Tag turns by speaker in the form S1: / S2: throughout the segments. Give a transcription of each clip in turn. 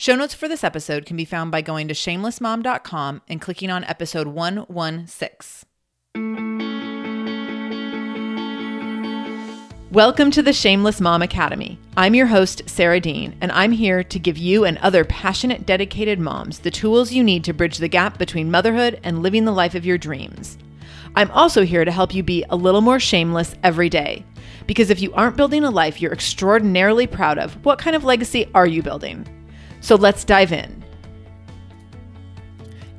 S1: Show notes for this episode can be found by going to shamelessmom.com and clicking on episode 116. Welcome to the Shameless Mom Academy. I'm your host, Sarah Dean, and I'm here to give you and other passionate, dedicated moms the tools you need to bridge the gap between motherhood and living the life of your dreams. I'm also here to help you be a little more shameless every day. Because if you aren't building a life you're extraordinarily proud of, what kind of legacy are you building? So let's dive in.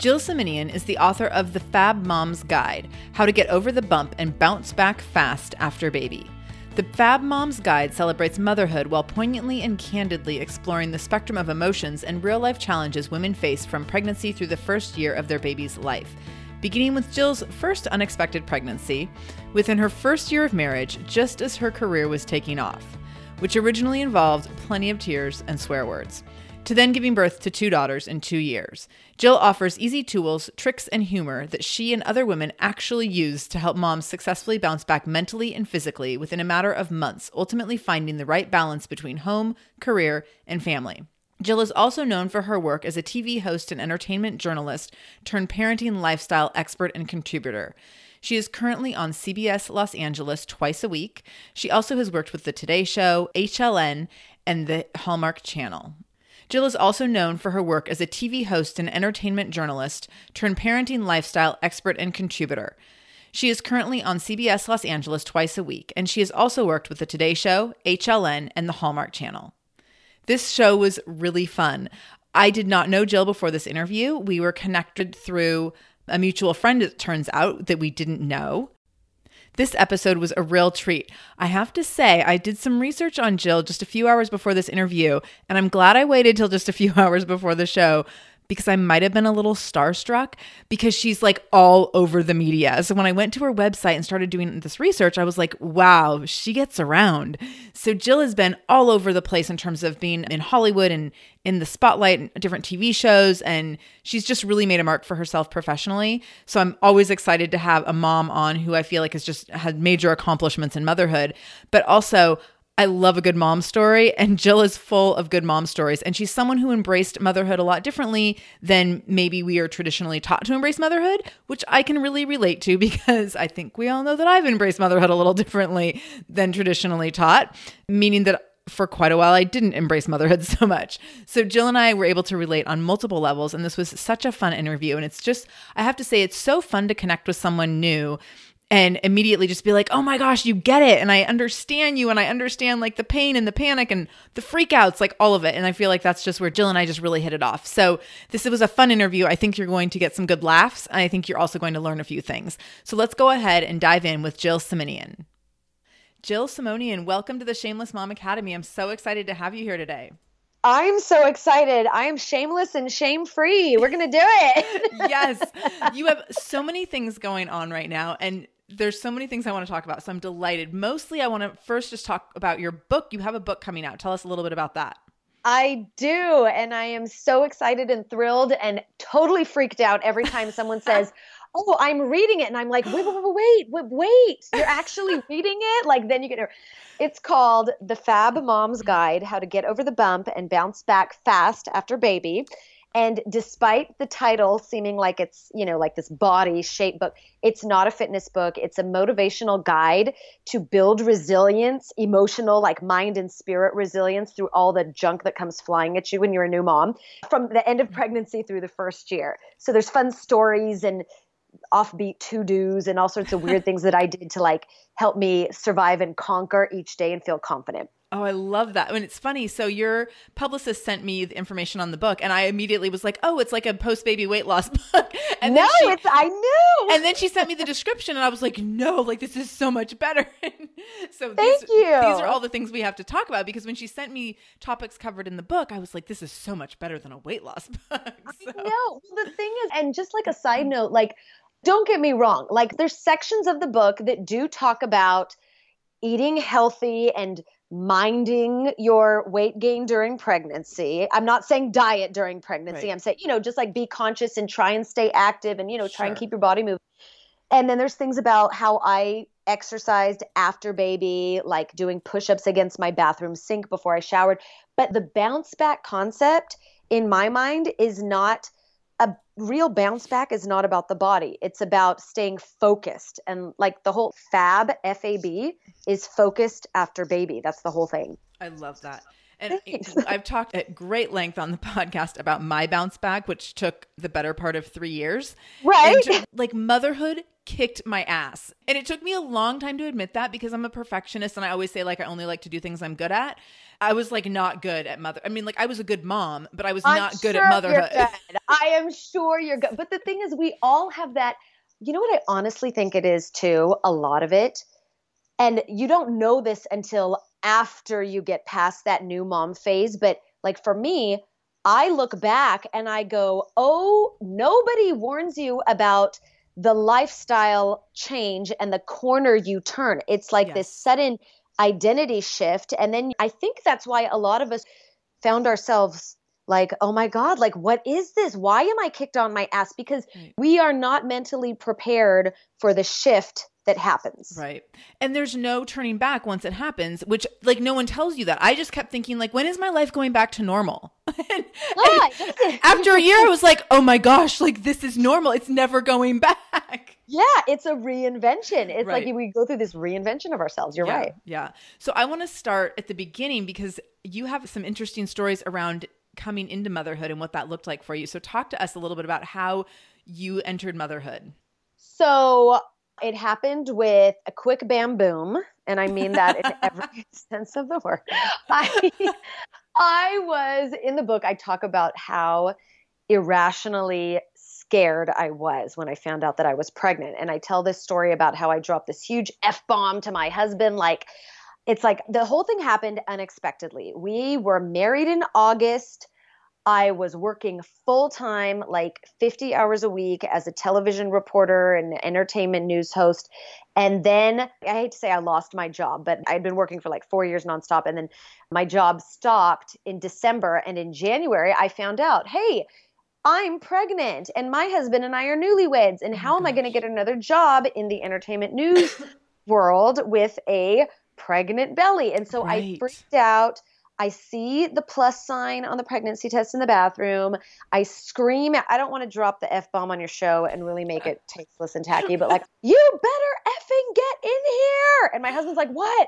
S1: Jill Simonian is the author of The Fab Mom's Guide How to Get Over the Bump and Bounce Back Fast After Baby. The Fab Mom's Guide celebrates motherhood while poignantly and candidly exploring the spectrum of emotions and real life challenges women face from pregnancy through the first year of their baby's life. Beginning with Jill's first unexpected pregnancy, within her first year of marriage, just as her career was taking off, which originally involved plenty of tears and swear words to then giving birth to two daughters in two years. Jill offers easy tools, tricks, and humor that she and other women actually use to help moms successfully bounce back mentally and physically within a matter of months, ultimately finding the right balance between home, career, and family. Jill is also known for her work as a TV host and entertainment journalist turned parenting lifestyle expert and contributor. She is currently on CBS Los Angeles twice a week. She also has worked with The Today Show, HLN, and the Hallmark Channel. Jill is also known for her work as a TV host and entertainment journalist turned parenting lifestyle expert and contributor. She is currently on CBS Los Angeles twice a week, and she has also worked with The Today Show, HLN, and the Hallmark Channel. This show was really fun. I did not know Jill before this interview. We were connected through a mutual friend, it turns out, that we didn't know. This episode was a real treat. I have to say, I did some research on Jill just a few hours before this interview, and I'm glad I waited till just a few hours before the show because I might have been a little starstruck because she's like all over the media. So when I went to her website and started doing this research, I was like, wow, she gets around. So Jill has been all over the place in terms of being in Hollywood and in the spotlight and different TV shows. And she's just really made a mark for herself professionally. So I'm always excited to have a mom on who I feel like has just had major accomplishments in motherhood, but also I love a good mom story, and Jill is full of good mom stories. And she's someone who embraced motherhood a lot differently than maybe we are traditionally taught to embrace motherhood, which I can really relate to because I think we all know that I've embraced motherhood a little differently than traditionally taught, meaning that for quite a while I didn't embrace motherhood so much. So Jill and I were able to relate on multiple levels, and this was such a fun interview. And it's just, I have to say, it's so fun to connect with someone new and immediately just be like, oh my gosh, you get it. And I understand you. And I understand like the pain and the panic and the freakouts, like all of it. And I feel like that's just where Jill and I just really hit it off. So this was a fun interview. I think you're going to get some good laughs. And I think you're also going to learn a few things. So let's go ahead and dive in with Jill Simonian. Jill Simonian, welcome to the Shameless Mom Academy. I'm so excited to have you here today.
S2: I'm so excited. I am shameless and shame free. We're going to do it.
S1: yes. You have so many things going on right now. And there's so many things I want to talk about. So I'm delighted. Mostly, I want to first just talk about your book. You have a book coming out. Tell us a little bit about that.
S2: I do. And I am so excited and thrilled and totally freaked out every time someone says, Oh, I'm reading it. And I'm like, wait, wait, wait, wait, wait. You're actually reading it? Like, then you get it's called The Fab Mom's mm-hmm. Guide How to Get Over the Bump and Bounce Back Fast After Baby. And despite the title seeming like it's, you know, like this body shape book, it's not a fitness book. It's a motivational guide to build resilience, emotional, like mind and spirit resilience through all the junk that comes flying at you when you're a new mom from the end of mm-hmm. pregnancy through the first year. So there's fun stories and offbeat to dos and all sorts of weird things that I did to like help me survive and conquer each day and feel confident.
S1: Oh, I love that. Mean, it's funny. So your publicist sent me the information on the book, and I immediately was like, "Oh, it's like a post-baby weight loss book."
S2: And no, she, it's I knew.
S1: And then she sent me the description, and I was like, "No, like this is so much better." so
S2: thank
S1: these,
S2: you.
S1: These are all the things we have to talk about because when she sent me topics covered in the book, I was like, "This is so much better than a weight loss book."
S2: So. Know. The thing is, and just like a side note, like don't get me wrong. Like there's sections of the book that do talk about eating healthy and minding your weight gain during pregnancy. I'm not saying diet during pregnancy. Right. I'm saying, you know, just like be conscious and try and stay active and, you know, try sure. and keep your body moving. And then there's things about how I exercised after baby, like doing push ups against my bathroom sink before I showered. But the bounce back concept in my mind is not real bounce back is not about the body. It's about staying focused. And like the whole FAB, F A B, is focused after baby. That's the whole thing.
S1: I love that. And I've talked at great length on the podcast about my bounce back, which took the better part of three years.
S2: Right.
S1: To, like motherhood kicked my ass. And it took me a long time to admit that because I'm a perfectionist and I always say like I only like to do things I'm good at. I was like not good at mother. I mean, like I was a good mom, but I was I'm not good at motherhood.
S2: Good. I am sure you're good. But the thing is, we all have that. You know what I honestly think it is too. A lot of it, and you don't know this until after you get past that new mom phase. But like for me, I look back and I go, "Oh, nobody warns you about." the lifestyle change and the corner you turn. It's like yes. this sudden identity shift. And then I think that's why a lot of us found ourselves like, oh my God, like, what is this? Why am I kicked on my ass? Because we are not mentally prepared for the shift that happens.
S1: Right. And there's no turning back once it happens, which like no one tells you that. I just kept thinking like when is my life going back to normal? and, and after a year I was like, "Oh my gosh, like this is normal. It's never going back."
S2: Yeah, it's a reinvention. It's right. like we go through this reinvention of ourselves. You're
S1: yeah,
S2: right.
S1: Yeah. So I want to start at the beginning because you have some interesting stories around coming into motherhood and what that looked like for you. So talk to us a little bit about how you entered motherhood.
S2: So it happened with a quick bam boom, and I mean that in every sense of the word. I, I was in the book, I talk about how irrationally scared I was when I found out that I was pregnant. And I tell this story about how I dropped this huge F bomb to my husband. Like, it's like the whole thing happened unexpectedly. We were married in August. I was working full time, like 50 hours a week as a television reporter and entertainment news host. And then I hate to say I lost my job, but I'd been working for like four years nonstop. And then my job stopped in December. And in January, I found out, hey, I'm pregnant and my husband and I are newlyweds. And oh how am I going to get another job in the entertainment news world with a pregnant belly? And so right. I freaked out. I see the plus sign on the pregnancy test in the bathroom. I scream. I don't want to drop the F bomb on your show and really make it tasteless and tacky, but like, you better effing get in here. And my husband's like, what?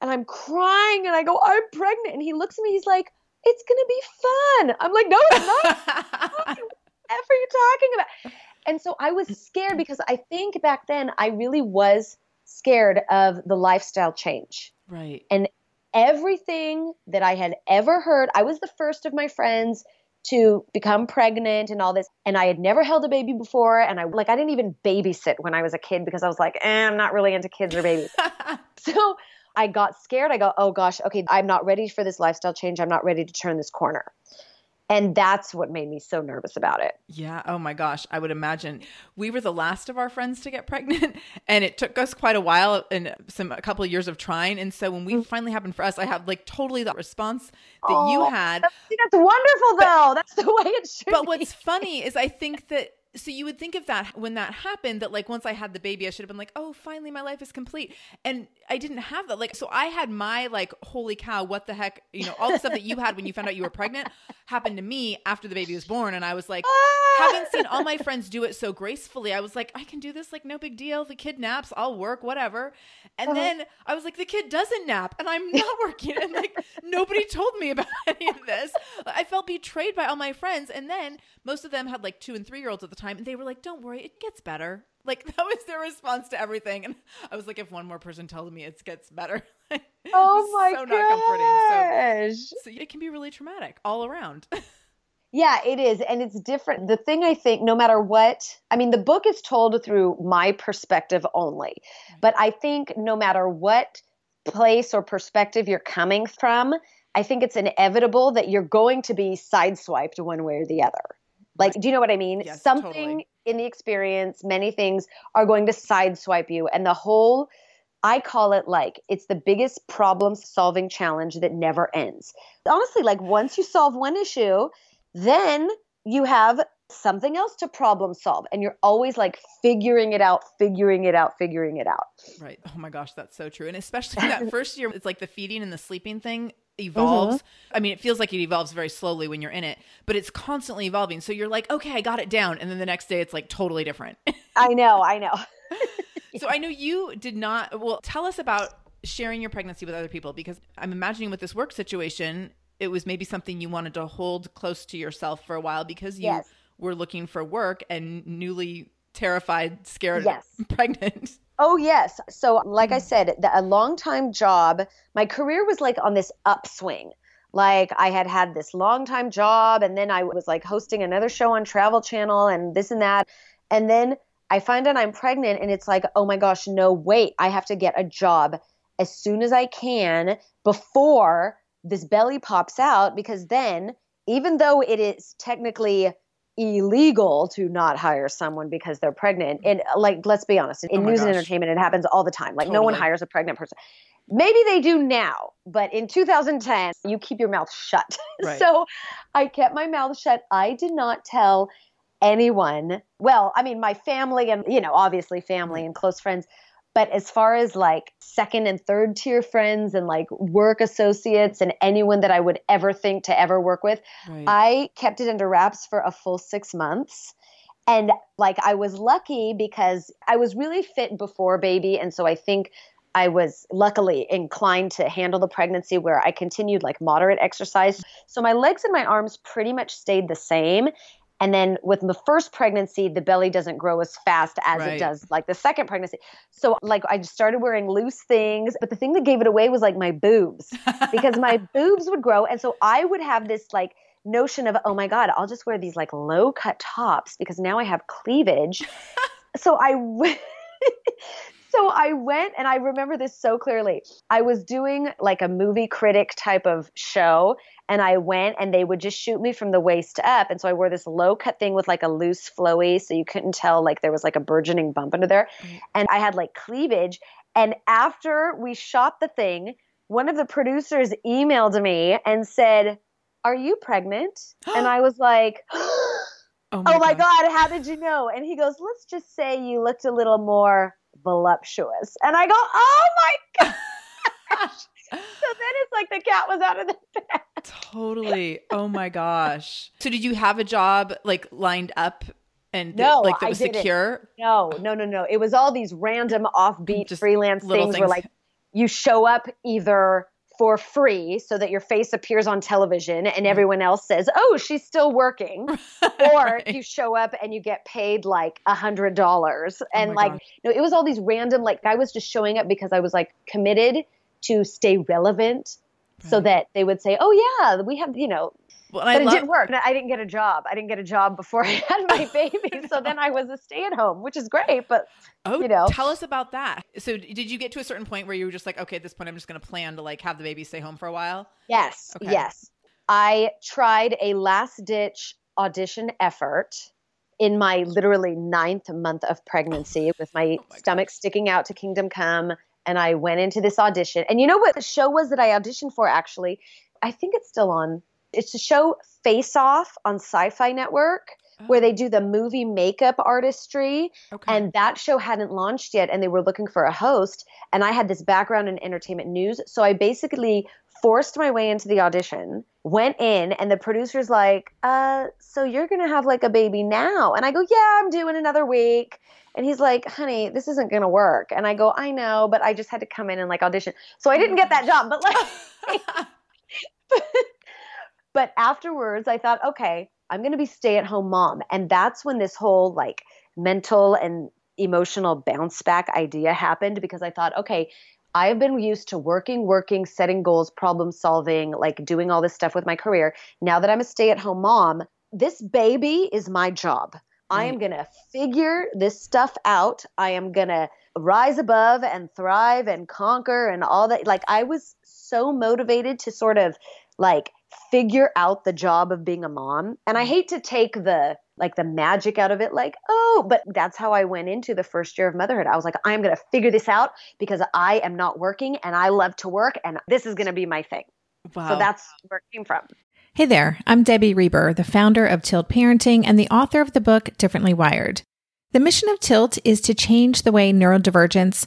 S2: And I'm crying and I go, I'm pregnant. And he looks at me, he's like, it's going to be fun. I'm like, no, it's not. what are you talking about? And so I was scared because I think back then I really was scared of the lifestyle change.
S1: Right.
S2: And everything that I had ever heard. I was the first of my friends to become pregnant and all this and I had never held a baby before and I like I didn't even babysit when I was a kid because I was like, eh, I'm not really into kids or babies. so I got scared. I go, oh gosh, okay, I'm not ready for this lifestyle change. I'm not ready to turn this corner. And that's what made me so nervous about it.
S1: Yeah. Oh my gosh. I would imagine we were the last of our friends to get pregnant, and it took us quite a while and some a couple of years of trying. And so when we mm. finally happened for us, I have like totally the response that oh, you had.
S2: That's, that's wonderful, though. But, that's the way it should.
S1: But be. what's funny is I think that so you would think of that when that happened that like once i had the baby i should have been like oh finally my life is complete. And i didn't have that like so i had my like holy cow what the heck you know all the stuff that you had when you found out you were pregnant happened to me after the baby was born and i was like having seen all my friends do it so gracefully. I was like i can do this like no big deal. The kid naps i'll work whatever. And uh-huh. then i was like the kid doesn't nap and i'm not working and like nobody told me about any of this. I felt betrayed by all my friends and then most of them had like two and three year olds at the time and they were like don't worry it gets better. Like that was their response to everything and i was like if one more person tells me it gets better
S2: oh my so gosh. not comforting.
S1: So, so it can be really traumatic all around.
S2: Yeah it is and it's different. The thing i think no matter what i mean the book is told through my perspective only but i think no matter what place or perspective you're coming from i think it's inevitable that you're going to be sideswiped one way or the other like, do you know what I mean?
S1: Yes,
S2: Something
S1: totally.
S2: in the experience, many things are going to sideswipe you. And the whole, I call it like it's the biggest problem solving challenge that never ends. Honestly, like once you solve one issue, then you have something else to problem solve and you're always like figuring it out figuring it out figuring it out
S1: right oh my gosh that's so true and especially that first year it's like the feeding and the sleeping thing evolves. Mm-hmm. I mean, it feels like it evolves very slowly when you're in it, but it's constantly evolving. So you're like, okay, I got it down. And then the next day it's like totally different.
S2: I know, I know.
S1: so I know you did not, well, tell us about sharing your pregnancy with other people because I'm imagining with this work situation, it was maybe something you wanted to hold close to yourself for a while because you yes. were looking for work and newly terrified, scared, yes. pregnant.
S2: Oh, yes. So, like I mm. said, the, a long time job, my career was like on this upswing. Like, I had had this long time job, and then I was like hosting another show on Travel Channel and this and that. And then I find out I'm pregnant, and it's like, oh my gosh, no, wait, I have to get a job as soon as I can before this belly pops out, because then, even though it is technically illegal to not hire someone because they're pregnant. And uh, like, let's be honest, in oh news gosh. and entertainment, it happens all the time. Like, totally. no one hires a pregnant person. Maybe they do now, but in 2010, you keep your mouth shut. Right. so I kept my mouth shut. I did not tell anyone. Well, I mean, my family and, you know, obviously family mm-hmm. and close friends but as far as like second and third tier friends and like work associates and anyone that I would ever think to ever work with, right. I kept it under wraps for a full six months. And like I was lucky because I was really fit before baby. And so I think I was luckily inclined to handle the pregnancy where I continued like moderate exercise. So my legs and my arms pretty much stayed the same. And then with the first pregnancy, the belly doesn't grow as fast as right. it does like the second pregnancy. So like I started wearing loose things, but the thing that gave it away was like my boobs because my boobs would grow. And so I would have this like notion of, oh my God, I'll just wear these like low cut tops because now I have cleavage. so I went. so I went and I remember this so clearly. I was doing like a movie critic type of show and I went and they would just shoot me from the waist up. And so I wore this low cut thing with like a loose flowy so you couldn't tell like there was like a burgeoning bump under there. Mm-hmm. And I had like cleavage. And after we shot the thing, one of the producers emailed me and said, Are you pregnant? and I was like, Oh my, oh my God, how did you know? And he goes, Let's just say you looked a little more voluptuous. And I go, Oh my gosh. then it's like the cat was out of the bag.
S1: Totally. Oh my gosh. So did you have a job like lined up and
S2: no,
S1: like that was secure?
S2: No, no, no, no. It was all these random offbeat Just freelance things, things where like you show up either for free so that your face appears on television and mm-hmm. everyone else says, "Oh, she's still working," or right. you show up and you get paid like a hundred dollars, oh and oh like, know, it was all these random. Like, I was just showing up because I was like committed to stay relevant so that they would say, "Oh yeah, we have," you know.
S1: Well,
S2: But it
S1: love-
S2: didn't work. I didn't get a job. I didn't get a job before I had my baby. so then I was a stay-at-home, which is great. But
S1: Oh,
S2: you know.
S1: tell us about that. So, did you get to a certain point where you were just like, okay, at this point, I'm just going to plan to like have the baby stay home for a while?
S2: yes,
S1: Okay.
S2: yes, I tried a last-ditch audition effort in my literally ninth month of pregnancy oh with my,
S1: Oh my
S2: stomach sticking out to Kingdom Come. And I went into this audition. And you know what the show was that I auditioned for actually? I think it's still on. It's a show Face Off on Sci Fi Network where they oh. do the movie makeup artistry.
S1: Okay.
S2: And that show hadn't launched yet, and they were looking for a host. And I had this background in entertainment news. So I basically forced my way into the audition, went in, and the producer's like, uh, so you're going to have like a baby now. And I go, yeah, I'm doing another week. And he's like, honey, this isn't going to work. And I go, I know, but I just had to come in and like audition. So I didn't get that job. But like, but afterwards I thought, okay, I'm going to be stay at home mom. And that's when this whole like mental and emotional bounce back idea happened because I thought, okay, I've been used to working, working, setting goals, problem solving, like doing all this stuff with my career. Now that I'm a stay at home mom, this baby is my job. I am going to figure this stuff out. I am going to rise above and thrive and conquer and all that. Like, I was so motivated to sort of like figure out the job of being a mom. And I mm-hmm. hate to take the like the magic out of it, like, oh, but that's how I went into the first year of motherhood. I was like, I'm going to figure this out because I am not working and I love to work and this is going to be my thing.
S1: wow.
S2: So that's where it came from.
S3: Hey there, I'm Debbie Reber, the founder of Tilt Parenting and the author of the book Differently Wired. The mission of Tilt is to change the way neurodivergence,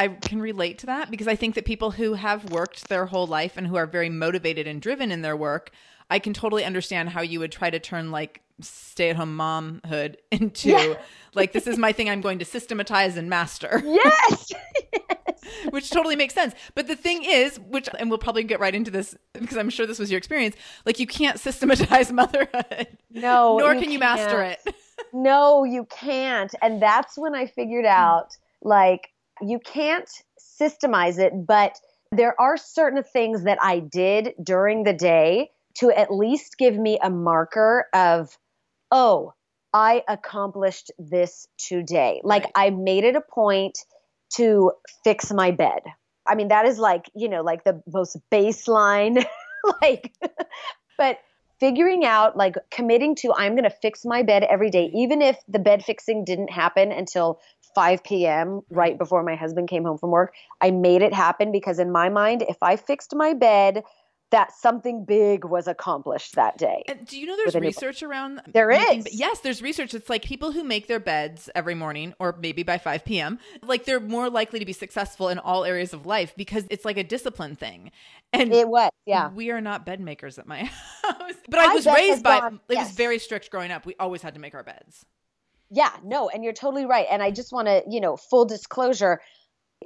S1: I can relate to that because I think that people who have worked their whole life and who are very motivated and driven in their work, I can totally understand how you would try to turn like stay at home momhood into
S2: Yeah.
S1: like, this is my thing I'm going to systematize and master,
S2: Yes.
S1: which totally makes sense. But the thing is, which, and we'll probably get right into this because I'm sure this was your experience, like, you can't systematize motherhood,
S2: No.
S1: nor can you master
S2: can't.
S1: it.
S2: No, you can't. And that's when I figured out like you can't systemize it, but there are certain things that I did during the day to at least give me a marker of, oh, I accomplished this today. Like
S1: Right.
S2: I made it a point to fix my bed. I mean, that is like, you know, like the most baseline, like, but figuring out like committing to I'm going to fix my bed every day even if the bed fixing didn't happen until 5 p.m. right before my husband came home from work. I made it happen because in my mind if I fixed my bed that something big was accomplished that day.
S1: And do you know there's research around
S2: There
S1: making-
S2: is.
S1: Yes, there's research. It's like people who make their beds every morning or maybe by 5 p.m. like they're more likely to be successful in all areas of life because it's like a discipline thing. And
S2: It was, yeah.
S1: we are not bed makers at my house. But I
S2: My
S1: was raised by
S2: gone-
S1: it was very strict growing up. We always had to make our beds.
S2: Yeah, no, and you're totally right. And I just want to, you know, full disclosure,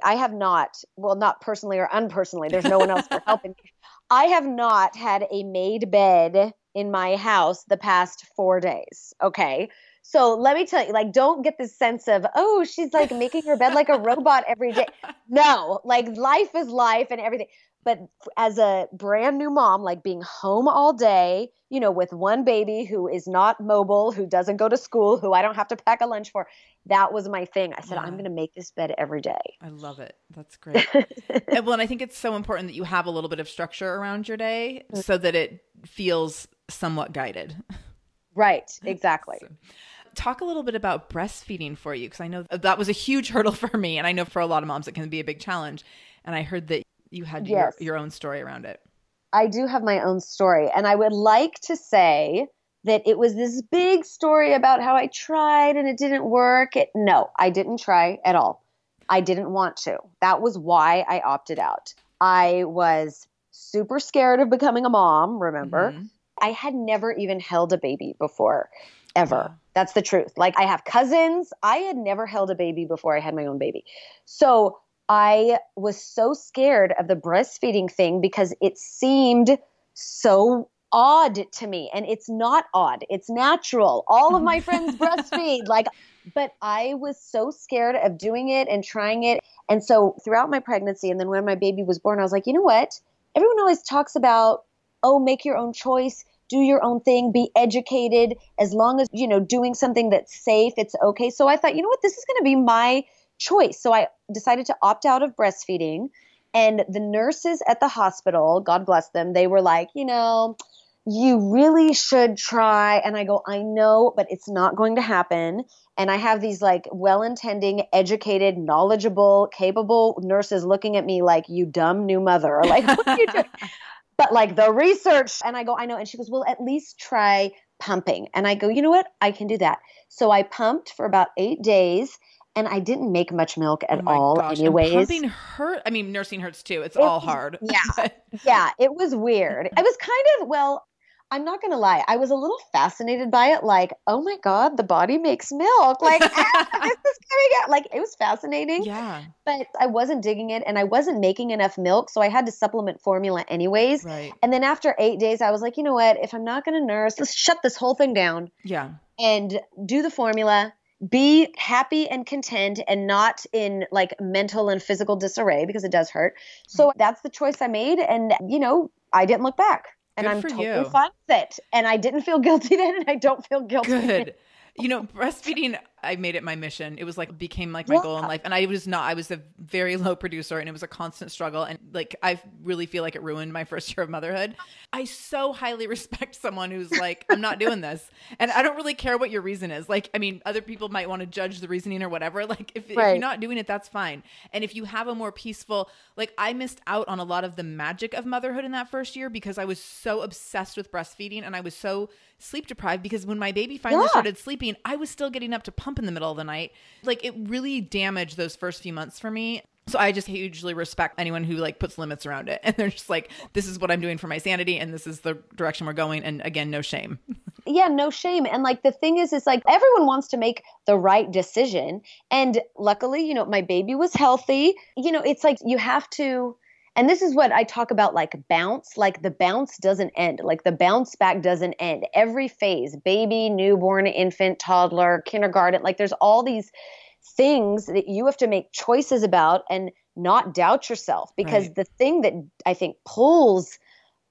S2: I have not, well, not personally or unpersonally, there's no one else for helping me. I have not had a made bed in my house the past four days. Okay. So let me tell you, like, don't get this sense of, oh, she's like making her bed like a robot every day. No, like, life is life and everything. But as a brand new mom, like being home all day, you know, with one baby who is not mobile, who doesn't go to school, who I don't have to pack a lunch for, that was my thing. I said,
S1: Yeah.
S2: I'm going to make this bed every day.
S1: I love it. That's great. and, well, and I think it's so important that you have a little bit of structure around your day mm-hmm. so that it feels somewhat guided.
S2: Right, exactly.
S1: Talk a little bit about breastfeeding for you because I know that was a huge hurdle for me, and I know for a lot of moms it can be a big challenge. And I heard that you had
S2: Yes.
S1: your, your own story around it.
S2: I do have my own story, and I would like to say that it was this big story about how I tried and it didn't work. It, no, I didn't try at all. I didn't want to. That was why I opted out. I was super scared of becoming a mom, remember?
S1: Mhm.
S2: I had never even held a baby before, ever.
S1: Wow.
S2: That's the truth. Like, I have cousins. I had never held a baby before I had my own baby. So I was so scared of the breastfeeding thing because it seemed so odd to me. And it's not odd, it's natural. All of my friends breastfeed. Like, but I was so scared of doing it and trying it. And so throughout my pregnancy, and then when my baby was born, I was like, you know what? Everyone always talks about, oh, make your own choice, do your own thing, be educated. As long as, you know, doing something that's safe, it's okay. So I thought, you know what? This is going to be my choice. So I decided to opt out of breastfeeding. And the nurses at the hospital, God bless them, they were like, you know, you really should try. And I go, I know, but it's not going to happen. And I have these like well intending, educated, knowledgeable, capable nurses looking at me like, you dumb new mother. Or like, what are you doing? but like the research. And I go, I know. And she goes, well, at least try pumping. And I go, you know what? I can do that. So I pumped for about eight days and I didn't make much milk at
S1: Oh
S2: all,
S1: gosh. And
S2: anyways.
S1: pumping hurt. I mean, nursing hurts too. It's
S2: It
S1: all hard.
S2: yeah.
S1: But-
S2: yeah, it was weird. I was kind of, well, I'm not going to lie. I was a little fascinated by it. Like, oh my God, the body makes milk. Like, ah, this is coming out. Like, it was fascinating,
S1: yeah.
S2: but I wasn't digging it and I wasn't making enough milk. So I had to supplement formula anyways.
S1: Right.
S2: And then after eight days, I was like, you know what? If I'm not going to nurse, let's shut this whole thing down
S1: Yeah.
S2: and do the formula. Be happy and content and not in like mental and physical disarray because it does hurt. So mm-hmm. that's the choice I made. And, you know, I didn't look back. And
S1: Good
S2: I'm totally
S1: you.
S2: fine with it. And I didn't feel guilty then, and I don't feel guilty.
S1: Good. You know, breastfeeding, I made it my mission. It was like became like my goal in life. And I was not, I was a very low producer and it was a constant struggle. And like, I really feel like it ruined my first year of motherhood. I so highly respect someone who's like, I'm not doing this. And I don't really care what your reason is. Like, I mean, other people might want to judge the reasoning or whatever. Like, if, if you're not doing it, that's fine. And if you have a more peaceful, like, I missed out on a lot of the magic of motherhood in that first year because I was so obsessed with breastfeeding and I was so sleep deprived because when my baby finally
S2: Yeah.
S1: started sleeping, I was still getting up to pump in the middle of the night. Like it really damaged those first few months for me. So I just hugely respect anyone who like puts limits around it. And they're just like, this is what I'm doing for my sanity and this is the direction we're going. And again, no shame.
S2: yeah, no shame. And like the thing is, is like everyone wants to make the right decision. And luckily, you know, my baby was healthy. You know, it's like you have to. And this is what I talk about like bounce, like the bounce doesn't end, like the bounce back doesn't end. Every phase, baby, newborn, infant, toddler, kindergarten, like there's all these things that you have to make choices about and not doubt yourself because
S1: Right.
S2: the thing that I think pulls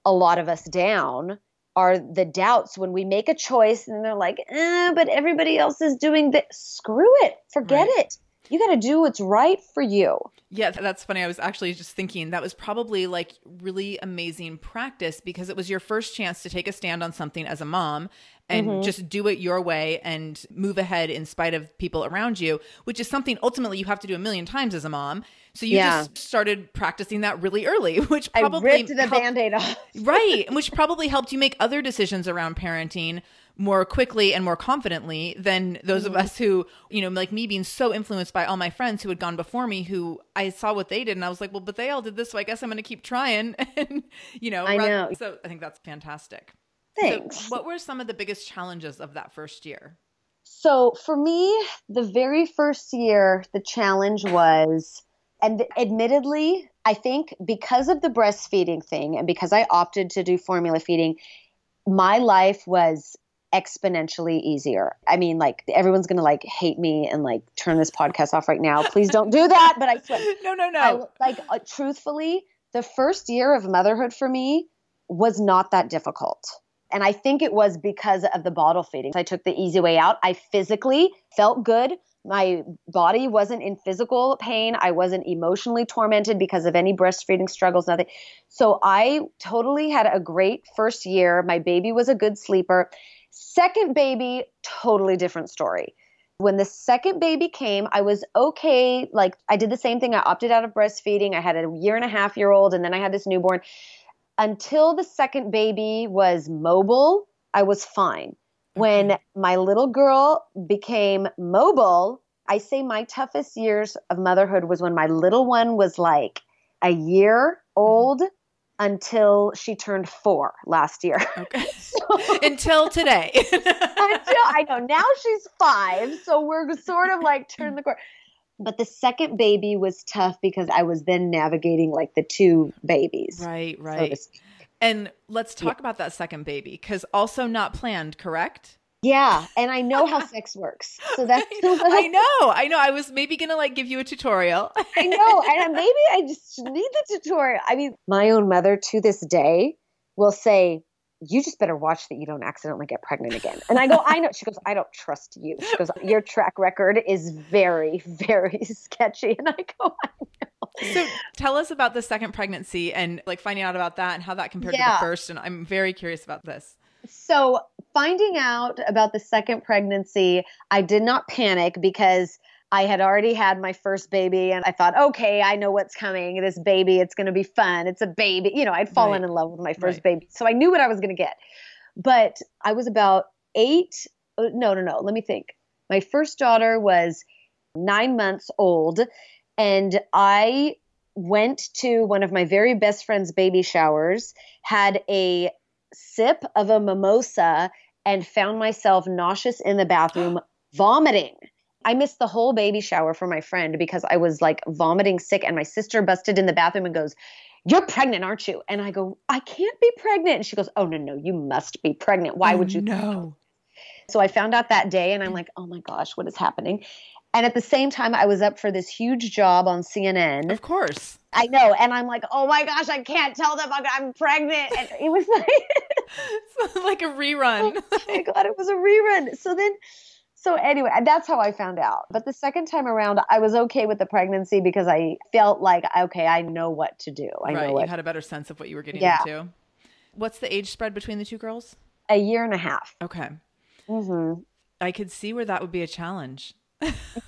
S2: a lot of us down are the doubts when we make a choice and they're like, eh, but everybody else is doing that. Screw it. Forget
S1: Right.
S2: it. You got to do what's right for you.
S1: Yeah, that's funny. I was actually just thinking that was probably like really amazing practice because it was your first chance to take a stand on something as a mom and
S2: Mm-hmm.
S1: just do it your way and move ahead in spite of people around you, which is something ultimately you have to do a million times as a mom. So you
S2: Yeah.
S1: just started practicing that really early, which
S2: I ripped the
S1: helped-
S2: band-aid off.
S1: right, which probably helped you make other decisions around parenting more quickly and more confidently than those
S2: Mm-hmm.
S1: of us who, you know, like me being so influenced by all my friends who had gone before me who I saw what they did and I was like, well, but they all did this, so I guess I'm going to keep trying and you know,
S2: I
S1: rather-
S2: know.
S1: so I think that's fantastic.
S2: Thanks.
S1: So what were some of the biggest challenges of that first year?
S2: So for me, the very first year, the challenge was, and admittedly, I think because of the breastfeeding thing and because I opted to do formula feeding, my life was exponentially easier. I mean, like everyone's gonna like hate me and like turn this podcast off right now. Please don't do that. But I swear,
S1: No, no, no.
S2: I, like uh, truthfully, the first year of motherhood for me was not that difficult. And I think it was because of the bottle feeding. I took the easy way out. I physically felt good. My body wasn't in physical pain. I wasn't emotionally tormented because of any breastfeeding struggles, nothing. So I totally had a great first year. My baby was a good sleeper. Second baby, totally different story. When the second baby came, I was okay. Like I did the same thing. I opted out of breastfeeding. I had a year and a half year old, and then I had this newborn. Until the second baby was mobile, I was fine. Mm-hmm. When my little girl became mobile, I say my toughest years of motherhood was when my little one was like a year mm-hmm. old until she turned four last year.
S1: Okay. Until today.
S2: until I know now she's five, so we're sort of like turn the corner. But the second baby was tough because I was then navigating like the two babies.
S1: right, right.
S2: speak.
S1: And let's talk about that second baby because also not planned, correct?
S2: Yeah, and I know how sex works, so that's.
S1: I know, I know. I was maybe gonna like give you a tutorial.
S2: I know, and maybe I just need the tutorial. I mean, my own mother to this day will say, "You just better watch that you don't accidentally get pregnant again." And I go, "I know." She goes, "I don't trust you." She goes, "Your track record is very, very sketchy." And I go, "I
S1: so tell us about the second pregnancy and like finding out about that and how that compared to the first. And I'm very curious about this.
S2: So, finding out about the second pregnancy, I did not panic because I had already had my first baby and I thought, okay, I know what's coming. This baby, it's going to be fun. It's a baby. You know, I'd fallen
S1: Right.
S2: in love with my first
S1: Right.
S2: baby. So, I knew what I was going to get. But I was about eight. uh, No, no, no. Let me think. My first daughter was nine months old. And I went to one of my very best friend's baby showers, had a sip of a mimosa, and found myself nauseous in the bathroom, vomiting. I missed the whole baby shower for my friend because I was like vomiting sick, and my sister busted in the bathroom and goes, You're pregnant, aren't you? And I go, I can't be pregnant. And she goes, Oh, no, no, you must be pregnant. Why
S1: Oh,
S2: would you?
S1: know?
S2: So I found out that day and I'm like, oh my gosh, what is happening? And at the same time, I was up for this huge job on CNN.
S1: Of course.
S2: I know. And I'm like, oh my gosh, I can't tell them I'm, I'm pregnant. And it was like,
S1: like a rerun.
S2: oh my God, it was a rerun. So then, so anyway, that's how I found out. But the second time around, I was okay with the pregnancy because I felt like, okay, I know what to do. I
S1: right.
S2: know
S1: You had a better sense of what you were getting
S2: Yeah.
S1: into. What's the age spread between the two girls?
S2: A year and a half.
S1: Okay.
S2: hmm
S1: I could see where that would be a challenge.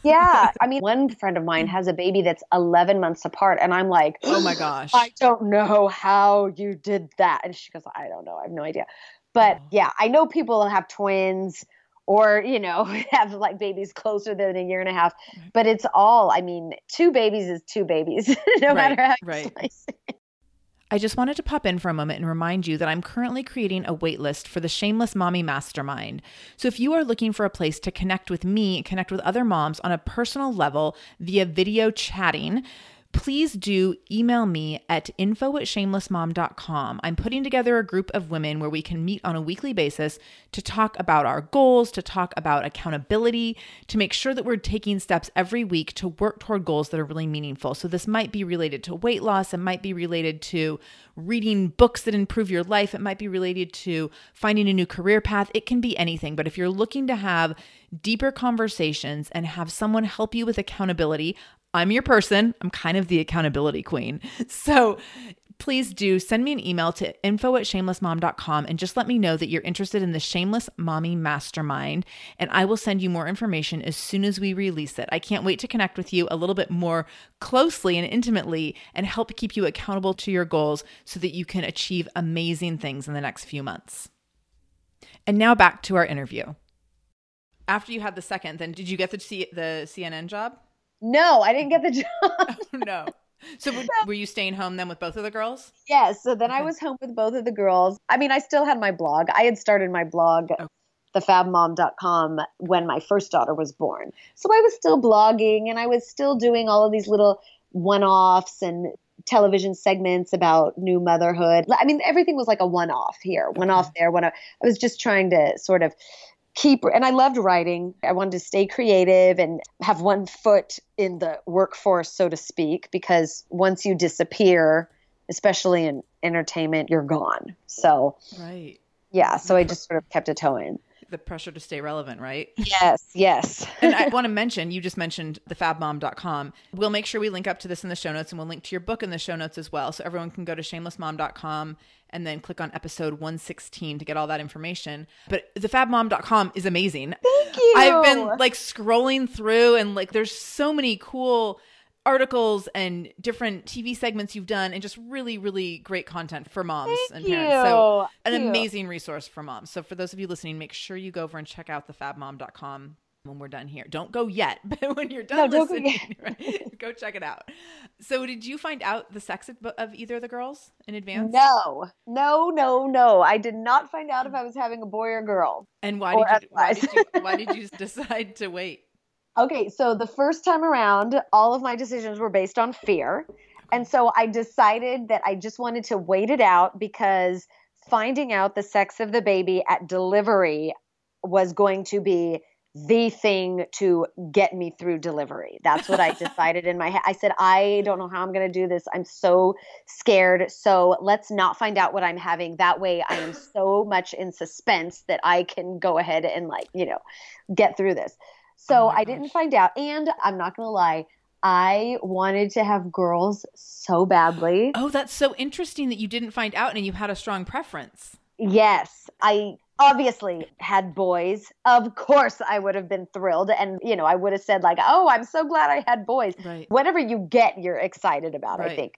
S2: Yeah. I mean, one friend of mine mm. has a baby that's 11 months apart. And I'm like,
S1: Oh my gosh.
S2: I don't know how you did that. And she goes, I don't know. I have no idea. But oh. yeah, I know people have twins or, you know, have like babies closer than a year and a half. But it's all, I mean, two babies is two babies, no
S1: Right,
S2: matter how you
S1: right.
S2: slice it.
S1: I just wanted to pop in for a moment and remind you that I'm currently creating a waitlist for the Shameless Mommy Mastermind. So if you are looking for a place to connect with me connect with other moms on a personal level via video chatting, please do email me at info at shamelessmom.com. I'm putting together a group of women where we can meet on a weekly basis to talk about our goals, to talk about accountability, to make sure that we're taking steps every week to work toward goals that are really meaningful. So this might be related to weight loss, it might be related to reading books that improve your life, it might be related to finding a new career path. It can be anything. But if you're looking to have deeper conversations and have someone help you with accountability, I'm your person. I'm kind of the accountability queen. So please do send me an email to info at shamelessmom.com and just let me know that you're interested in the Shameless Mommy Mastermind. And I will send you more information as soon as we release it. I can't wait to connect with you a little bit more closely and intimately and help keep you accountable to your goals so that you can achieve amazing things in the next few months. And now back to our interview. After you had the second, then did you get the, C- the CNN job?
S2: No, I didn't get the job.
S1: Oh, no. So were, you staying home then with both of the girls?
S2: Yes. So then okay. I was home with both of the girls. I mean, I still had my blog. I had started my blog, oh. okay. thefabmom.com, when my first daughter was born. So I was still blogging and I was still doing all of these little one offs and television segments about new motherhood. I mean, everything was like a one off here, one off there, one off. I was just trying to sort of keep and I loved writing. I wanted to stay creative and have one foot in the workforce so to speak because once you disappear, especially in entertainment, you're gone. So
S1: Right.
S2: Yeah, so I just sort of kept a toe in
S1: the pressure to stay relevant, right?
S2: Yes, yes.
S1: and I want to mention, you just mentioned thefabmom.com. We'll make sure we link up to this in the show notes and we'll link to your book in the show notes as well. So everyone can go to shamelessmom.com and then click on episode 116 to get all that information. But thefabmom.com is amazing.
S2: Thank you.
S1: I've been like scrolling through and like there's so many cool articles and different TV segments you've done and just really, really great content for moms
S2: Thank
S1: and parents.
S2: You.
S1: So an
S2: Thank
S1: amazing
S2: you.
S1: resource for moms. So for those of you listening, make sure you go over and check out thefabmom.com when we're done here. Don't go yet, but when you're done
S2: no,
S1: listening,
S2: go,
S1: right, go check it out. So did you find out the sex of, of either of the girls in advance?
S2: No, no, no, no. I did not find out if I was having a boy or girl.
S1: And why did you, why did you why did you decide to wait?
S2: Okay, so the first time around, all of my decisions were based on fear. And so I decided that I just wanted to wait it out because finding out the sex of the baby at delivery was going to be the thing to get me through delivery. That's what I decided in my head. I said, I don't know how I'm going to do this. I'm so scared. So let's not find out what I'm having. That way, I am so much in suspense that I can go ahead and, like, you know, get through this. So oh I didn't find out. And I'm not going to lie, I wanted to have girls so badly.
S1: Oh, that's so interesting that you didn't find out and you had a strong preference.
S2: Yes. I obviously had boys. Of course, I would have been thrilled. And, you know, I would have said, like, oh, I'm so glad I had boys.
S1: Right.
S2: Whatever you get, you're excited about,
S1: right.
S2: I think.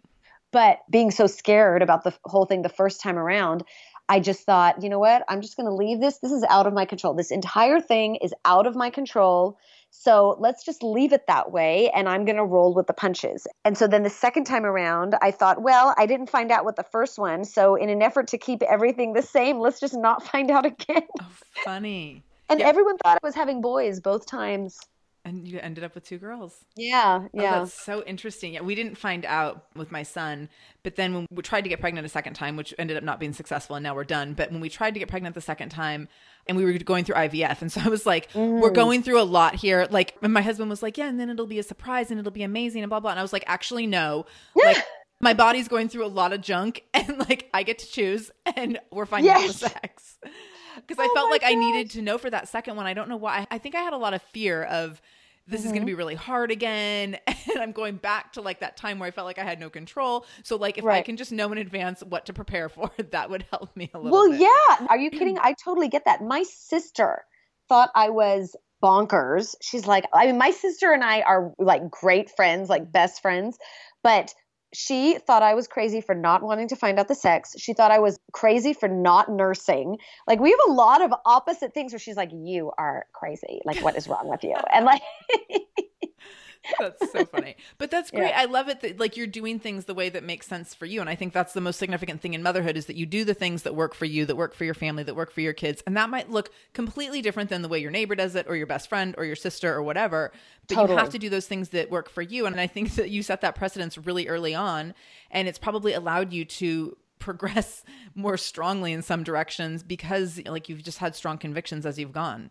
S2: But being so scared about the whole thing the first time around, I just thought, you know what? I'm just going to leave this. This is out of my control. This entire thing is out of my control. So let's just leave it that way and I'm going to roll with the punches. And so then the second time around, I thought, well, I didn't find out what the first one. So in an effort to keep everything the same, let's just not find out again.
S1: Oh, funny.
S2: and yep. everyone thought I was having boys both times.
S1: And you ended up with two girls.
S2: Yeah, yeah.
S1: Oh, that's so interesting. Yeah, we didn't find out with my son, but then when we tried to get pregnant a second time, which ended up not being successful, and now we're done. But when we tried to get pregnant the second time, and we were going through IVF, and so I was like, mm. "We're going through a lot here." Like, and my husband was like, "Yeah, and then it'll be a surprise, and it'll be amazing, and blah blah." And I was like, "Actually, no." Like, my body's going through a lot of junk, and like I get to choose, and we're finding
S2: yes.
S1: the sex because oh I felt like gosh. I needed to know for that second one. I don't know why. I think I had a lot of fear of this mm-hmm. is going to be really hard again and i'm going back to like that time where i felt like i had no control so like if
S2: right.
S1: i can just know in advance what to prepare for that would help me a little
S2: well
S1: bit.
S2: yeah are you kidding i totally get that my sister thought i was bonkers she's like i mean my sister and i are like great friends like best friends but she thought I was crazy for not wanting to find out the sex. She thought I was crazy for not nursing. Like we have a lot of opposite things where she's like, "You are crazy. Like what is wrong with you?" And like
S1: that's so funny. But that's great.
S2: Yeah.
S1: I love it that like you're doing things the way that makes sense for you. And I think that's the most significant thing in motherhood is that you do the things that work for you, that work for your family, that work for your kids. And that might look completely different than the way your neighbor does it or your best friend or your sister or whatever. But you have to do those things that work for you. And I think that you set that precedence really early on. And it's probably allowed you to progress more strongly in some directions because like you've just had strong convictions as you've gone.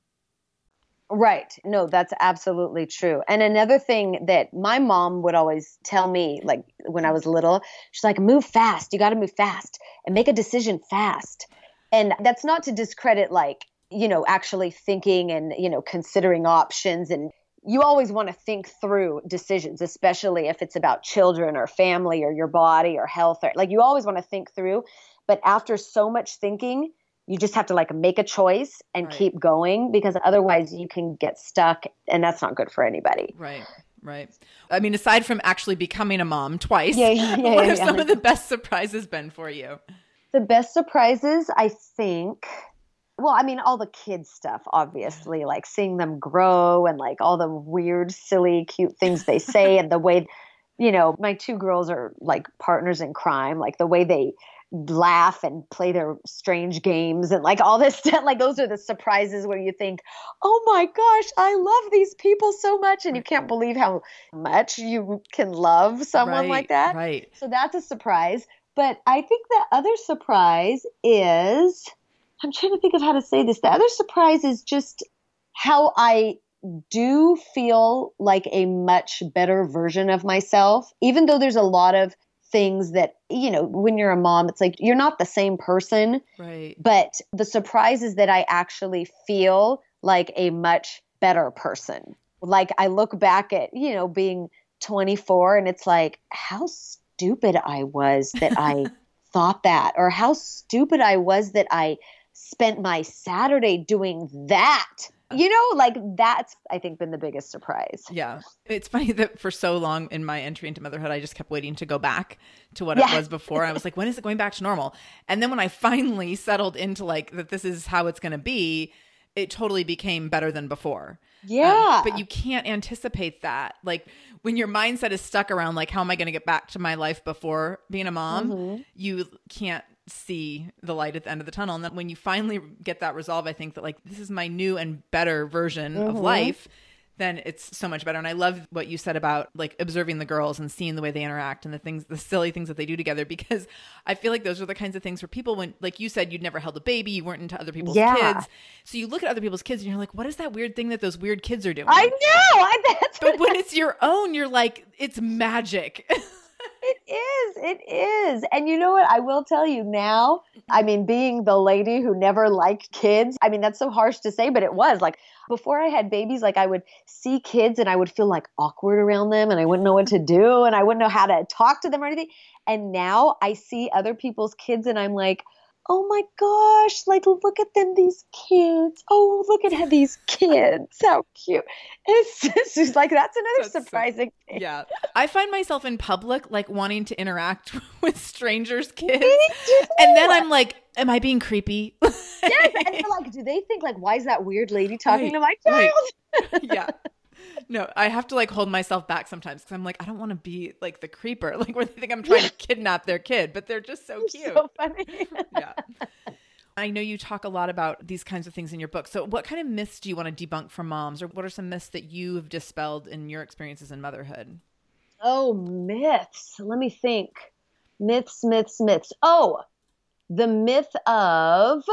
S2: Right. No, that's absolutely true. And another thing that my mom would always tell me, like when I was little, she's like, move fast. You got to move fast and make a decision fast. And that's not to discredit, like, you know, actually thinking and, you know, considering options. And you always want to think through decisions, especially if it's about children or family or your body or health. Or, like, you always want to think through. But after so much thinking, you just have to like make a choice and
S1: Right.
S2: keep going because otherwise you can get stuck and that's not good for anybody.
S1: Right. Right. I mean, aside from actually becoming a mom twice,
S2: Yeah, yeah, yeah,
S1: what have some of the best surprises been for you?
S2: The best surprises, I think, well, I mean, all the kids stuff, obviously, like seeing them grow and like all the weird, silly, cute things they say and the way, you know, my two girls are like partners in crime, like the way they laugh and play their strange games and like all this stuff. Like those are the surprises where you think, oh my gosh, I love these people so much. And you can't believe how much you can love someone
S1: right,
S2: like that.
S1: Right.
S2: So that's a surprise. But I think the other surprise is I'm trying to think of how to say this. The other surprise is just how I do feel like a much better version of myself, even though there's a lot of things that, you know, when you're a mom, it's like you're not the same person.
S1: Right.
S2: But the surprise is that I actually feel like a much better person. Like I look back at, you know, being 24 and it's like, how stupid I was that I thought that, or how stupid I was that I spent my Saturday doing that. You know, like that's, I think, been the biggest surprise.
S1: Yeah. It's funny that for so long in my entry into motherhood, I just kept waiting to go back to what
S2: Yeah.
S1: it was before. I was like, when is it going back to normal? And then when I finally settled into like that this is how it's going to be, it totally became better than before. Um,
S2: Yeah.
S1: but you can't anticipate that. Like when your mindset is stuck around like how am I going to get back to my life before being a mom,
S2: Mhm.
S1: you can't see the light at the end of the tunnel. And then when you finally get that resolve, I think that like this is my new and better version of
S2: Mhm.
S1: life. then it's so much better. And I love what you said about like observing the girls and seeing the way they interact and the things, the silly things that they do together, because I feel like those are the kinds of things where people, when, like you said, you'd never held a baby, you weren't into other people's
S2: Yeah.
S1: kids. So you look at other people's kids and you're like, what is that weird thing that those weird kids are doing?
S2: I know. I,
S1: but when it's your own, you're like, it's magic.
S2: It is. It is. And you know what? I will tell you now. I mm-hmm. mean, being the lady who never liked kids, I mean, that's so harsh to say, but it was like before I had babies, like I would see kids and I would feel like awkward around them and I wouldn't know what to do and I wouldn't know how to talk to them or anything. And now I see other people's kids and I'm like, oh my gosh, like look at them, these kids. Oh, look at these kids. How cute. It's just it's like, that's another
S1: That's so-
S2: surprising thing.
S1: yeah. I find myself in public, like wanting to interact with strangers' kids. And then I'm like, am I being creepy?
S2: yes, and they're like, do they think like, why is that weird lady talking
S1: Right,
S2: to my
S1: right.
S2: child?
S1: yeah. No, I have to like hold myself back sometimes because I'm like, I don't want to be like the creeper, like where they think I'm trying to kidnap their kid, but they're just so cute.
S2: So funny.
S1: yeah. I know you talk a lot about these kinds of things in your book. So, what kind of myths do you want to debunk for moms, or what are some myths that you have dispelled in your experiences in motherhood?
S2: oh, myths. Let me think. Myths, myths, myths. Oh, the myth of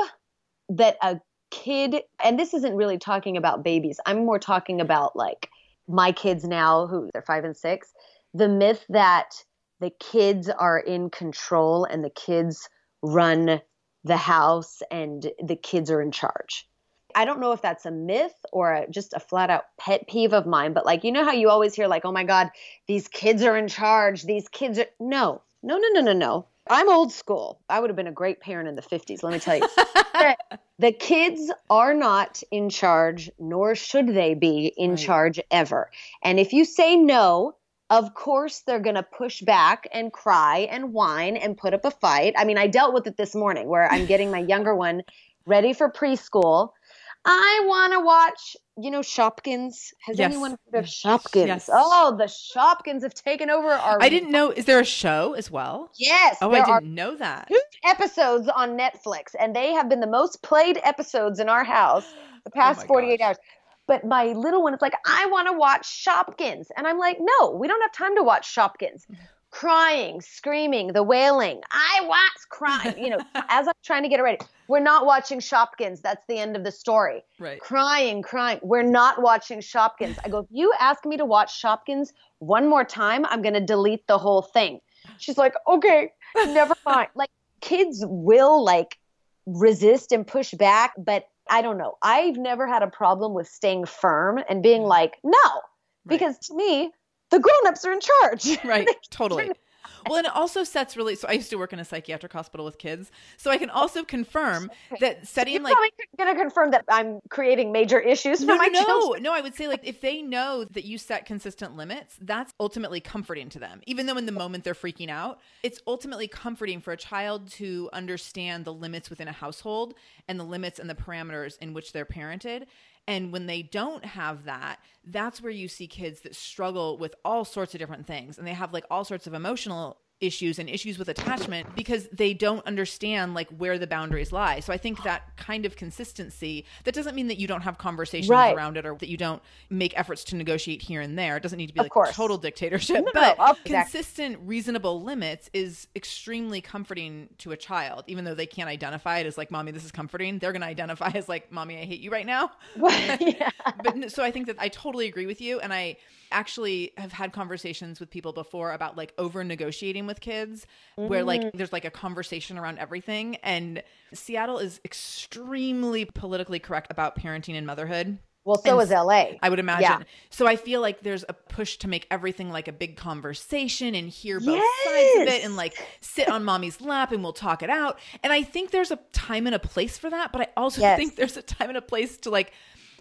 S2: that a kid, and this isn't really talking about babies. I'm more talking about like my kids now, who they're five and six. The myth that the kids are in control and the kids run the house and the kids are in charge. I don't know if that's a myth or a, just a flat out pet peeve of mine, but like, you know how you always hear, like, oh my God, these kids are in charge. These kids are. No, no, no, no, no, no. I'm old school. I would have been a great parent in the 50s, let me tell you. the, kids are not in charge, nor should they be in
S1: Right.
S2: charge ever. And if you say no, of course they're going to push back and cry and whine and put up a fight. I mean, I dealt with it this morning where I'm getting my younger one ready for preschool. I want to watch, you know, Shopkins. Has
S1: Yes.
S2: anyone heard of Shopkins?
S1: Yes.
S2: Oh, the Shopkins have taken over our.
S1: I didn't know. Is there a show as well?
S2: Yes.
S1: Oh, I didn't know that.
S2: two episodes on Netflix, and they have been the most played episodes in our house the oh past
S1: Oh
S2: 48
S1: gosh.
S2: hours. But my little one is like, I want to watch Shopkins. And I'm like, no, we don't have time to watch Shopkins. Mm-hmm. Crying, screaming, the wailing. I want crying. You know, as I'm trying to get it ready, we're not watching Shopkins. That's the end of the story.
S1: Right.
S2: Crying, crying. We're not watching Shopkins. I go, if you ask me to watch Shopkins one more time, I'm going to delete the whole thing. She's like, okay, never mind. Like kids will like resist and push back, but I don't know. I've never had a problem with staying firm and being mm. like, no, because to me, the grown-ups are in charge.
S1: Right. Totally. Well, and it also sets really. So I used to work in a psychiatric hospital with kids, so I can also confirm that setting
S2: You're
S1: like
S2: to confirm that I'm creating major issues for
S1: no,
S2: my
S1: no,
S2: children.
S1: no. I would say like if they know that you set consistent limits, that's ultimately comforting to them. Even though in the moment they're freaking out, it's ultimately comforting for a child to understand the limits within a household and the limits and the parameters in which they're parented. And when they don't have that, that's where you see kids that struggle with all sorts of different things. And they have like all sorts of emotional issues and issues with attachment because they don't understand like where the boundaries lie. So I think that kind of consistency that doesn't mean that you don't have conversations
S2: Right.
S1: around it or that you don't make efforts to negotiate here and there. It doesn't need to be like total dictatorship,
S2: no,
S1: but
S2: no,
S1: consistent reasonable limits is extremely comforting to a child even though they can't identify it as like mommy this is comforting. They're going to identify as like mommy I hate you right now
S2: yeah.
S1: but so I think that I totally agree with you. And I actually have had conversations with people before about like over negotiating with kids, where like
S2: Mm-hmm.
S1: there's like a conversation around everything. And Seattle is extremely politically correct about parenting and motherhood.
S2: Well, so
S1: And
S2: is LA.
S1: I would imagine.
S2: Yeah.
S1: So I feel like there's a push to make everything like a big conversation and hear both sides of it and like sit on mommy's lap and we'll talk it out. And I think there's a time and a place for that, but I also
S2: Yes.
S1: think there's a time and a place to like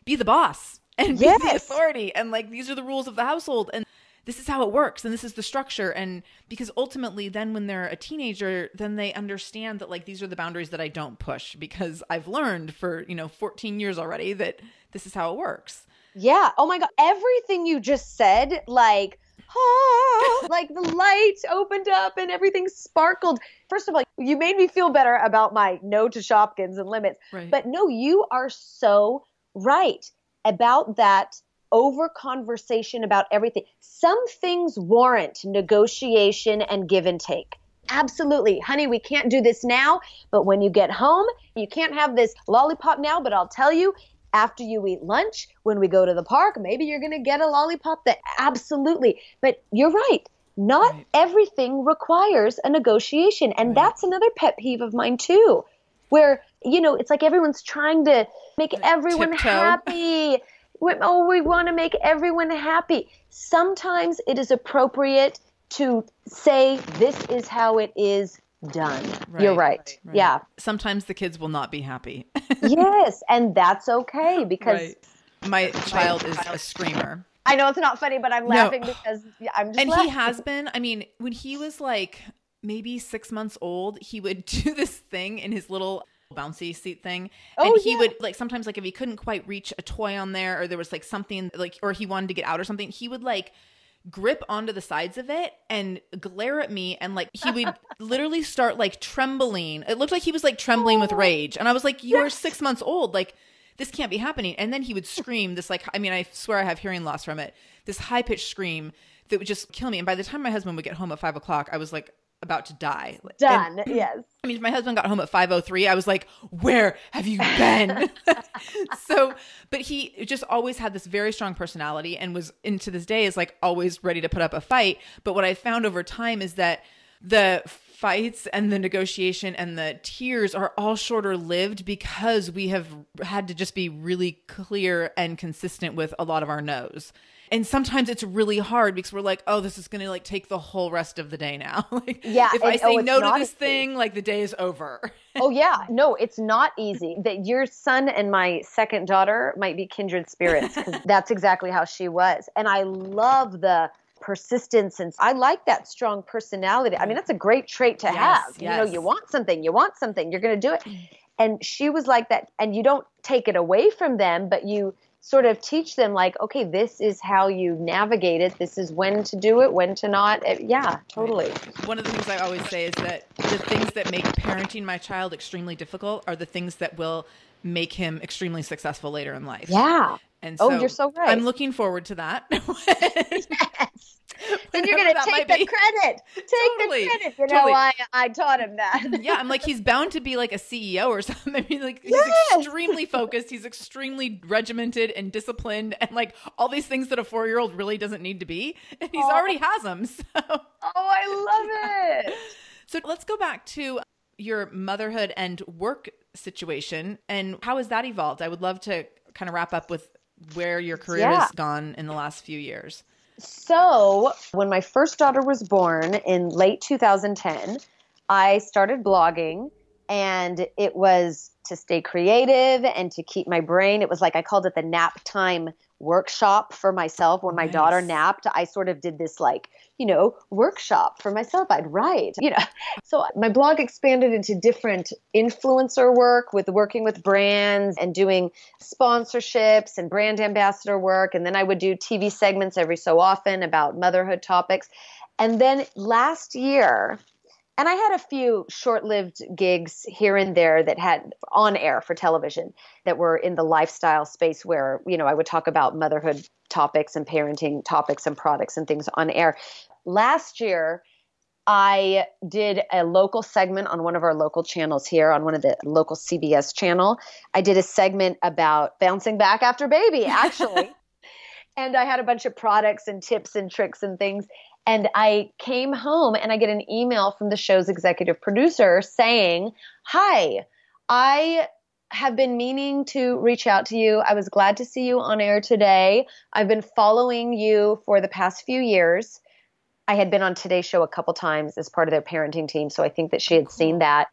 S1: be the boss and be
S2: Yes.
S1: the authority and like these are the rules of the household and this is how it works and this is the structure and because ultimately then when they're a teenager then they understand that like these are the boundaries that I don't push because I've learned for you know 14 years already that this is how it works
S2: Yeah. Oh my God. Everything you just said, like, ah, like the light opened up and everything sparkled. First of all, you made me feel better about my no to Shopkins and limits.
S1: Right.
S2: But no, you are so right about that over conversation about everything. Some things warrant negotiation and give and take. Absolutely. Honey, we can't do this now, but when you get home, you can't have this lollipop now, but I'll tell you, after you eat lunch, when we go to the park, maybe you're going to get a lollipop that absolutely. But you're right. Not right. everything requires a negotiation. And right. that's another pet peeve of mine, too, where, you know, it's like everyone's trying to make everyone Tiptoe. happy. Oh, we want to make everyone happy. Sometimes it is appropriate to say, this is how it is done. Right, You're right. right. Yeah.
S1: Sometimes the kids will not be happy.
S2: yes. And that's okay because right.
S1: my child is a screamer.
S2: I know it's not funny, but I'm laughing no. because I'm just.
S1: And
S2: laughing.
S1: he has been. I mean, when he was like maybe six months old, he would do this thing in his little bouncy seat thing. Oh, and he yeah. would like sometimes like if he couldn't quite reach a toy on there or there was like something like or he wanted to get out or something, he would like grip onto the sides of it and glare at me and like he would literally start like trembling. It looked like he was like trembling oh. with rage. And I was like, You are six months old. Like this can't be happening. And then he would scream this like I mean, I swear I have hearing loss from it. This high pitched scream that would just kill me. And by the time my husband would get home at five o'clock, I was like about to die.
S2: Done. And, yes.
S1: I mean, my husband got home at 5:03. I was like, "Where have you been?" so, but he just always had this very strong personality and was into this day is like always ready to put up a fight. But what I found over time is that the fights and the negotiation and the tears are all shorter lived because we have had to just be really clear and consistent with a lot of our no's and sometimes it's really hard because we're like oh this is going to like take the whole rest of the day now like
S2: yeah
S1: if
S2: and,
S1: i say oh, no to this thing like the day is over
S2: oh yeah no it's not easy that your son and my second daughter might be kindred spirits because that's exactly how she was and i love the persistence and I like that strong personality. I mean, that's a great trait to yes, have. Yes. You know, you want something, you want something, you're going to do it. And she was like that and you don't take it away from them, but you sort of teach them like okay this is how you navigate it this is when to do it when to not yeah totally
S1: one of the things i always say is that the things that make parenting my child extremely difficult are the things that will make him extremely successful later in life
S2: yeah
S1: and oh,
S2: so oh, you're so right.
S1: I'm looking forward to that.
S2: yes. and you're going to take the be. credit. Take totally. the credit. You totally. know, I, I taught him that.
S1: yeah, I'm like, he's bound to be like a CEO or something. I mean, like, yes. he's extremely focused. He's extremely regimented and disciplined and like all these things that a four year old really doesn't need to be. And he's oh. already has them. So. Oh,
S2: I love it.
S1: so let's go back to your motherhood and work situation and how has that evolved? I would love to kind of wrap up with where your career yeah. has gone in the last few years.
S2: So, when my first daughter was born in late 2010, I started blogging and it was to stay creative and to keep my brain. It was like I called it the nap time workshop for myself. When my nice. daughter napped i sort of did this like you know workshop for myself. I'd write you know. So my blog expanded into different influencer work with working with brands and doing sponsorships and brand ambassador work. And then i would do tv segments every so often about motherhood topics. And then last year and I had a few short lived gigs here and there that had on air for television that were in the lifestyle space where, you know, I would talk about motherhood topics and parenting topics and products and things on air. Last year, I did a local segment on one of our local channels here on one of the local CBS channel. I did a segment about bouncing back after baby, actually. and I had a bunch of products and tips and tricks and things. And I came home and I get an email from the show's executive producer saying, Hi, I have been meaning to reach out to you. I was glad to see you on air today. I've been following you for the past few years. I had been on Today's Show a couple times as part of their parenting team, so I think that she had seen that.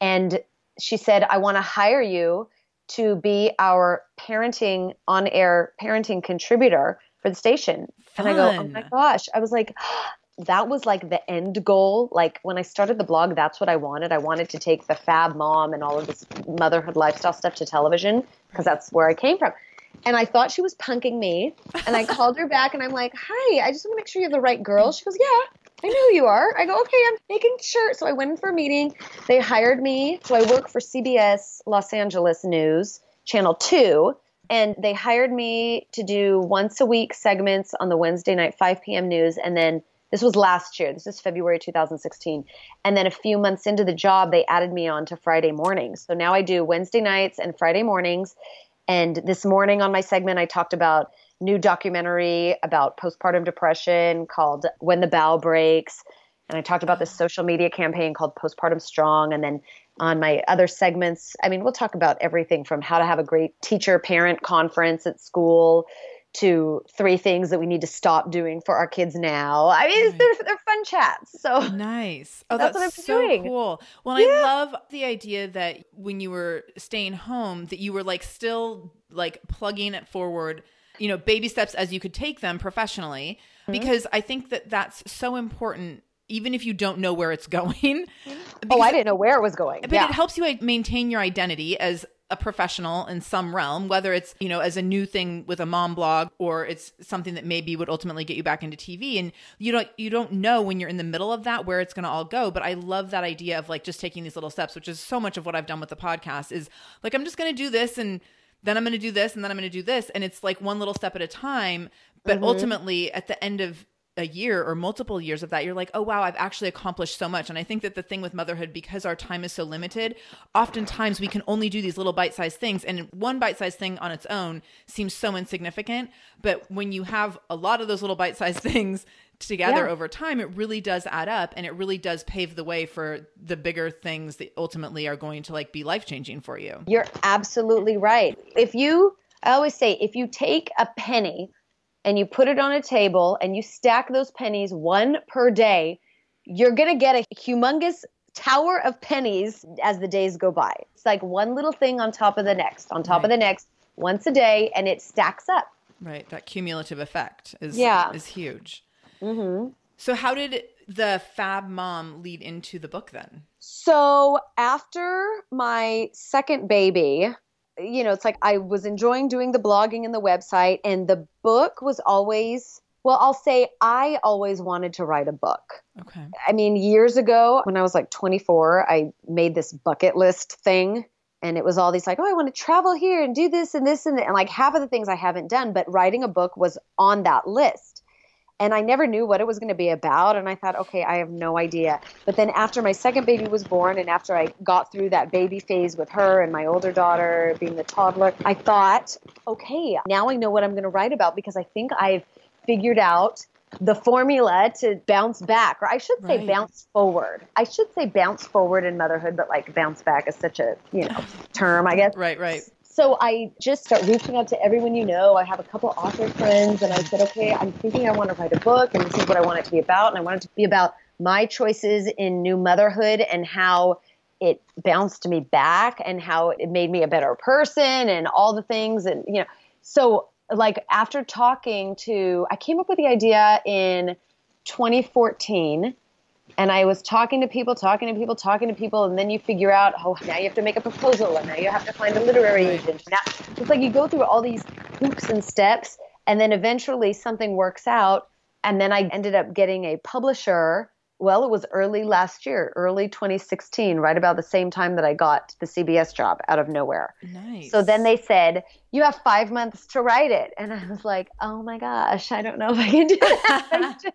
S2: And she said, I want to hire you to be our parenting on air parenting contributor for the station. Fun. And I go, oh my gosh. I was like, that was like the end goal. Like when I started the blog, that's what I wanted. I wanted to take the fab mom and all of this motherhood lifestyle stuff to television because that's where I came from. And I thought she was punking me. And I called her back and I'm like, hi, I just want to make sure you have the right girl. She goes, yeah, I know who you are. I go, okay, I'm making sure. So I went in for a meeting. They hired me. So I work for CBS Los Angeles News, Channel 2 And they hired me to do once a week segments on the Wednesday night 5 p.m. news. And then this was last year. This is February 2016. And then a few months into the job, they added me on to Friday mornings. So now I do Wednesday nights and Friday mornings. And this morning on my segment, I talked about new documentary about postpartum depression called When the Bough Breaks. And I talked about this social media campaign called Postpartum Strong. And then on my other segments, I mean, we'll talk about everything from how to have a great teacher parent conference at school to three things that we need to stop doing for our kids now. I mean, right. they're, they're fun chats. So
S1: nice. Oh, that's, that's so doing. cool. Well, yeah. I love the idea that when you were staying home, that you were like still like plugging it forward, you know, baby steps as you could take them professionally, mm-hmm. because I think that that's so important even if you don't know where it's going.
S2: oh, I didn't know where it was going.
S1: But
S2: yeah.
S1: it helps you maintain your identity as a professional in some realm, whether it's, you know, as a new thing with a mom blog or it's something that maybe would ultimately get you back into TV. And you don't you don't know when you're in the middle of that where it's gonna all go. But I love that idea of like just taking these little steps, which is so much of what I've done with the podcast, is like I'm just gonna do this and then I'm gonna do this and then I'm gonna do this. And it's like one little step at a time. But mm-hmm. ultimately at the end of a year or multiple years of that, you're like, oh, wow, I've actually accomplished so much. And I think that the thing with motherhood, because our time is so limited, oftentimes we can only do these little bite sized things. And one bite sized thing on its own seems so insignificant. But when you have a lot of those little bite sized things together yeah. over time, it really does add up and it really does pave the way for the bigger things that ultimately are going to like be life changing for you.
S2: You're absolutely right. If you, I always say, if you take a penny, and you put it on a table and you stack those pennies one per day, you're going to get a humongous tower of pennies as the days go by. It's like one little thing on top of the next, on top right. of the next, once a day, and it stacks up.
S1: Right. That cumulative effect is yeah. is huge. Mm-hmm. So, how did the Fab Mom lead into the book then?
S2: So, after my second baby, you know, it's like I was enjoying doing the blogging and the website, and the book was always, well, I'll say I always wanted to write a book.
S1: Okay.
S2: I mean, years ago, when I was like 24, I made this bucket list thing. And it was all these like, oh, I want to travel here and do this and this and, and like half of the things I haven't done, but writing a book was on that list and I never knew what it was going to be about. And I thought, okay, I have no idea. But then after my second baby was born, and after I got through that baby phase with her and my older daughter being the toddler, I thought, okay, now I know what I'm going to write about because I think I've figured out the formula to bounce back, or I should say right. bounce forward. I should say bounce forward in motherhood, but like bounce back is such a you know term, I guess.
S1: Right, right
S2: so I just start reaching out to everyone you know. I have a couple author friends, and I said, okay, I'm thinking I want to write a book, and this is what I want it to be about. And I want it to be about my choices in new motherhood and how it bounced me back and how it made me a better person and all the things. And, you know, so like after talking to, I came up with the idea in 2014 and I was talking to people, talking to people, talking to people, and then you figure out, oh, now you have to make a proposal, and now you have to find a literary agent. Now, it's like you go through all these hoops and steps, and then eventually something works out. And then I ended up getting a publisher. Well, it was early last year, early 2016, right about the same time that I got the CBS job out of nowhere.
S1: Nice.
S2: So then they said, You have five months to write it. And I was like, Oh my gosh, I don't know if I can do that.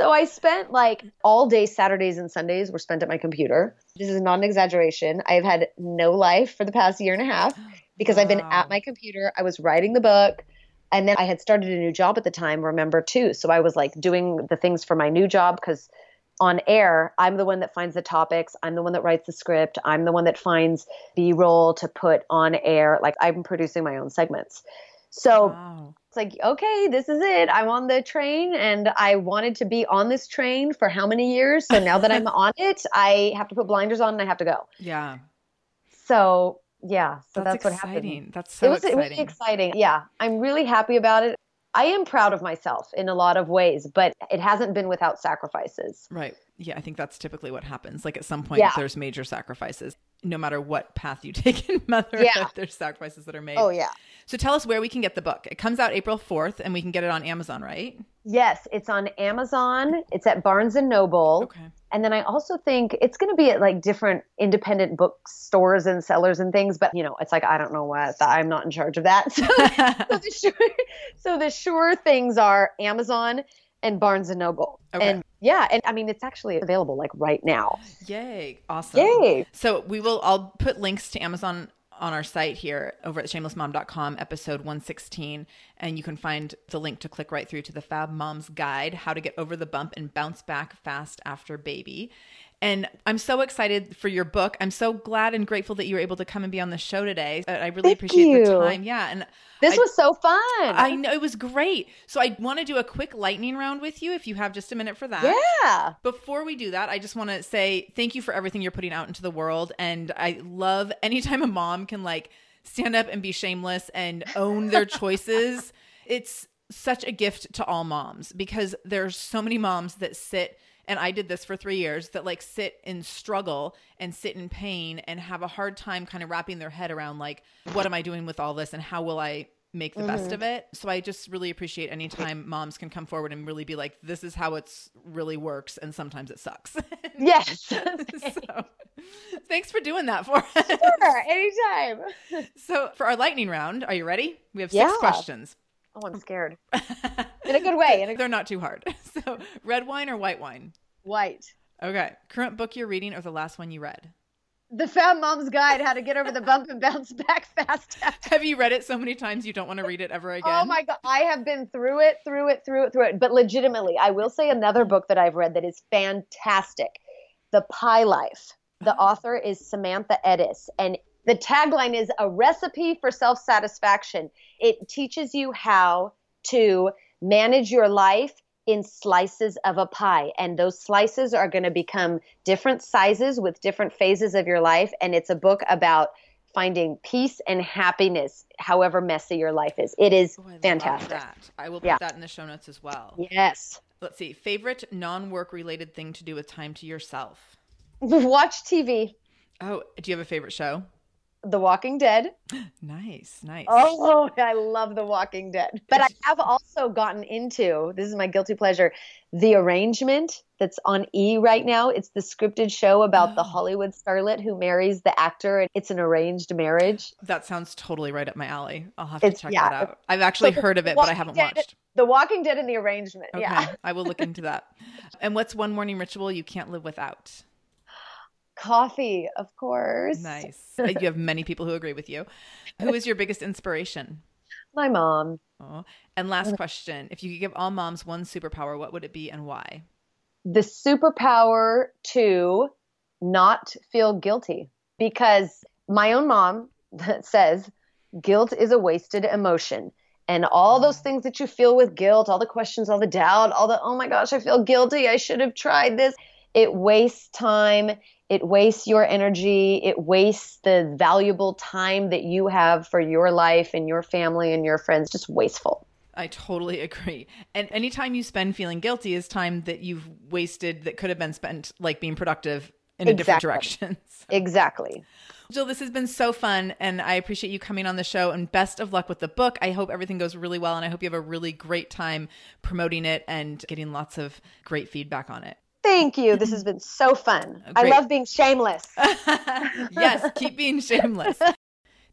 S2: So I spent like all day Saturdays and Sundays were spent at my computer. This is not an exaggeration. I've had no life for the past year and a half because wow. I've been at my computer. I was writing the book. And then I had started a new job at the time, remember, too. So I was like doing the things for my new job because on air, I'm the one that finds the topics. I'm the one that writes the script. I'm the one that finds B roll to put on air. Like I'm producing my own segments. So wow. It's like, okay, this is it. I'm on the train and I wanted to be on this train for how many years? So now that I'm on it, I have to put blinders on and I have to go.
S1: Yeah.
S2: So yeah, so that's,
S1: that's
S2: what
S1: happened. That's so
S2: it was,
S1: exciting.
S2: It was exciting. Yeah, I'm really happy about it. I am proud of myself in a lot of ways, but it hasn't been without sacrifices.
S1: Right. Yeah, I think that's typically what happens. Like at some point, yeah. there's major sacrifices. No matter what path you take in motherhood, yeah. there's sacrifices that are made.
S2: Oh, yeah.
S1: So tell us where we can get the book. It comes out April 4th and we can get it on Amazon, right?
S2: Yes, it's on Amazon. It's at Barnes and Noble.
S1: Okay.
S2: And then I also think it's going to be at like different independent bookstores and sellers and things. But, you know, it's like, I don't know what, I'm not in charge of that. So, so, the, sure, so the sure things are Amazon and Barnes and Noble.
S1: Okay.
S2: And yeah, and I mean, it's actually available like right now.
S1: Yay. Awesome.
S2: Yay.
S1: So we will, I'll put links to Amazon on our site here over at shamelessmom.com, episode 116. And you can find the link to click right through to the Fab Mom's Guide How to Get Over the Bump and Bounce Back Fast After Baby. And I'm so excited for your book. I'm so glad and grateful that you were able to come and be on the show today. Uh, I really
S2: Thank
S1: appreciate the time. Yeah. And
S2: This
S1: I-
S2: was so fun.
S1: I know it was great. So I want to do a quick lightning round with you if you have just a minute for that.
S2: yeah.
S1: Before we do that, I just want to say thank you for everything you're putting out into the world. And I love anytime a mom can like stand up and be shameless and own their choices. It's such a gift to all moms because there's so many moms that sit and I did this for three years that like sit in struggle and sit in pain and have a hard time kind of wrapping their head around like, what am I doing with all this and how will I make the best of mm-hmm. it? So I just really appreciate anytime moms can come forward and really be like, this is how it's really works. And sometimes it sucks.
S2: Yes.
S1: so thanks for doing that for us.
S2: sure. Anytime.
S1: So for our lightning round, are you ready? We have six
S2: Yeah.
S1: questions.
S2: Oh, I'm um, scared. In a good way. A
S1: They're not too hard. So red wine or white wine?
S2: white.
S1: Okay. Current book you're reading or the last one you read?
S2: The Fab Mom's Guide: How to Get Over the Bump and Bounce Back Fast.
S1: Have you read it so many times you don't want to read it ever again?
S2: Oh my god, I have been through it, through it, through it, through it. But legitimately, I will say another book that I've read that is fantastic, The Pie Life. The uh-huh. author is Samantha Ettus, and the tagline is a recipe for self-satisfaction. It teaches you how to manage your life in slices of a pie and those slices are going to become different sizes with different phases of your life and it's a book about finding peace and happiness however messy your life is it is
S1: Oh, I
S2: fantastic.
S1: I will put
S2: Yeah.
S1: that in the show notes as well.
S2: yes
S1: Let's see. Favorite non-work related thing to do with time to yourself?
S2: watch tv
S1: Oh, do you have a favorite show?
S2: The walking dead
S1: Nice, nice.
S2: oh i love the walking dead but i have also gotten into this is my guilty pleasure the arrangement that's on e right now it's the scripted show about the
S1: Oh.
S2: hollywood starlet who marries the actor and it's an arranged marriage
S1: That sounds totally right up my alley. I'll have to
S2: It's-
S1: check
S2: yeah.
S1: that out. I've actually
S2: So
S1: heard of it, but I haven't
S2: Dead-
S1: watched.
S2: The Walking Dead and the arrangement.
S1: Okay,
S2: Yeah.
S1: I will look into that. And what's one morning ritual you can't live without?
S2: Coffee, of course.
S1: Nice. You have many people who agree with you. Who is your biggest inspiration?
S2: My mom.
S1: Oh. And last question: If you could give all moms one superpower, what would it be and why?
S2: The superpower to not feel guilty because my own mom says guilt is a wasted emotion. And all those mm. things that you feel with guilt, all the questions, all the doubt, all the, oh my gosh, I feel guilty. I should have tried this. It wastes time. It wastes your energy. It wastes the valuable time that you have for your life and your family and your friends. Just wasteful.
S1: I totally agree. And any time you spend feeling guilty is time that you've wasted that could have been spent like being productive in a different
S2: Exactly.
S1: direction. So-
S2: Exactly.
S1: Jill, this has been so fun, and I appreciate you coming on the show. And best of luck with the book. I hope everything goes really well, and I hope you have a really great time promoting it and getting lots of great feedback on it.
S2: Thank you. This has been so fun. I love being shameless.
S1: yes, keep being shameless.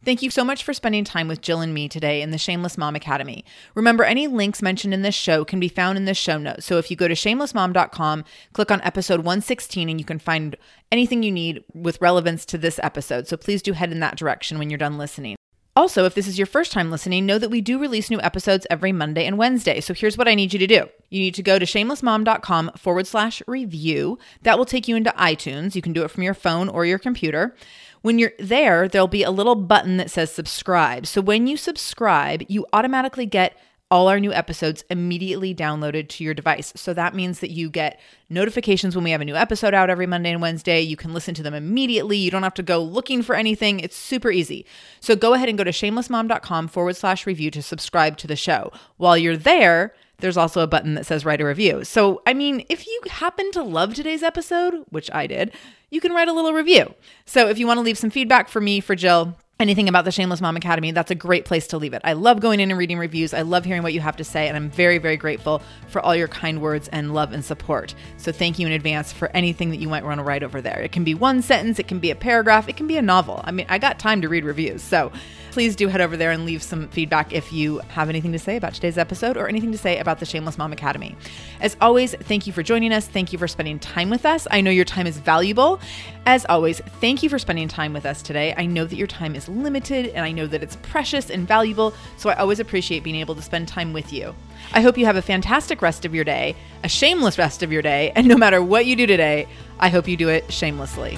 S1: Thank you so much for spending time with Jill and me today in the Shameless Mom Academy. Remember, any links mentioned in this show can be found in the show notes. So if you go to shamelessmom.com, click on episode 116, and you can find anything you need with relevance to this episode. So please do head in that direction when you're done listening. Also, if this is your first time listening, know that we do release new episodes every Monday and Wednesday. So here's what I need you to do. You need to go to shamelessmom.com forward slash review. That will take you into iTunes. You can do it from your phone or your computer. When you're there, there'll be a little button that says subscribe. So when you subscribe, you automatically get all our new episodes immediately downloaded to your device. So that means that you get notifications when we have a new episode out every Monday and Wednesday. You can listen to them immediately. You don't have to go looking for anything. It's super easy. So go ahead and go to shamelessmom.com forward slash review to subscribe to the show. While you're there, there's also a button that says write a review. So, I mean, if you happen to love today's episode, which I did, you can write a little review. So, if you want to leave some feedback for me, for Jill, anything about the Shameless Mom Academy, that's a great place to leave it. I love going in and reading reviews. I love hearing what you have to say, and I'm very, very grateful for all your kind words and love and support. So thank you in advance for anything that you might want to write over there. It can be one sentence, it can be a paragraph, it can be a novel. I mean, I got time to read reviews. So please do head over there and leave some feedback if you have anything to say about today's episode or anything to say about the Shameless Mom Academy. As always, thank you for joining us. Thank you for spending time with us. I know your time is valuable. As always, thank you for spending time with us today. I know that your time limited and I know that it's precious and valuable, so I always appreciate being able to spend time with you. I hope you have a fantastic rest of your day, a shameless rest of your day, and no matter what you do today, I hope you do it shamelessly.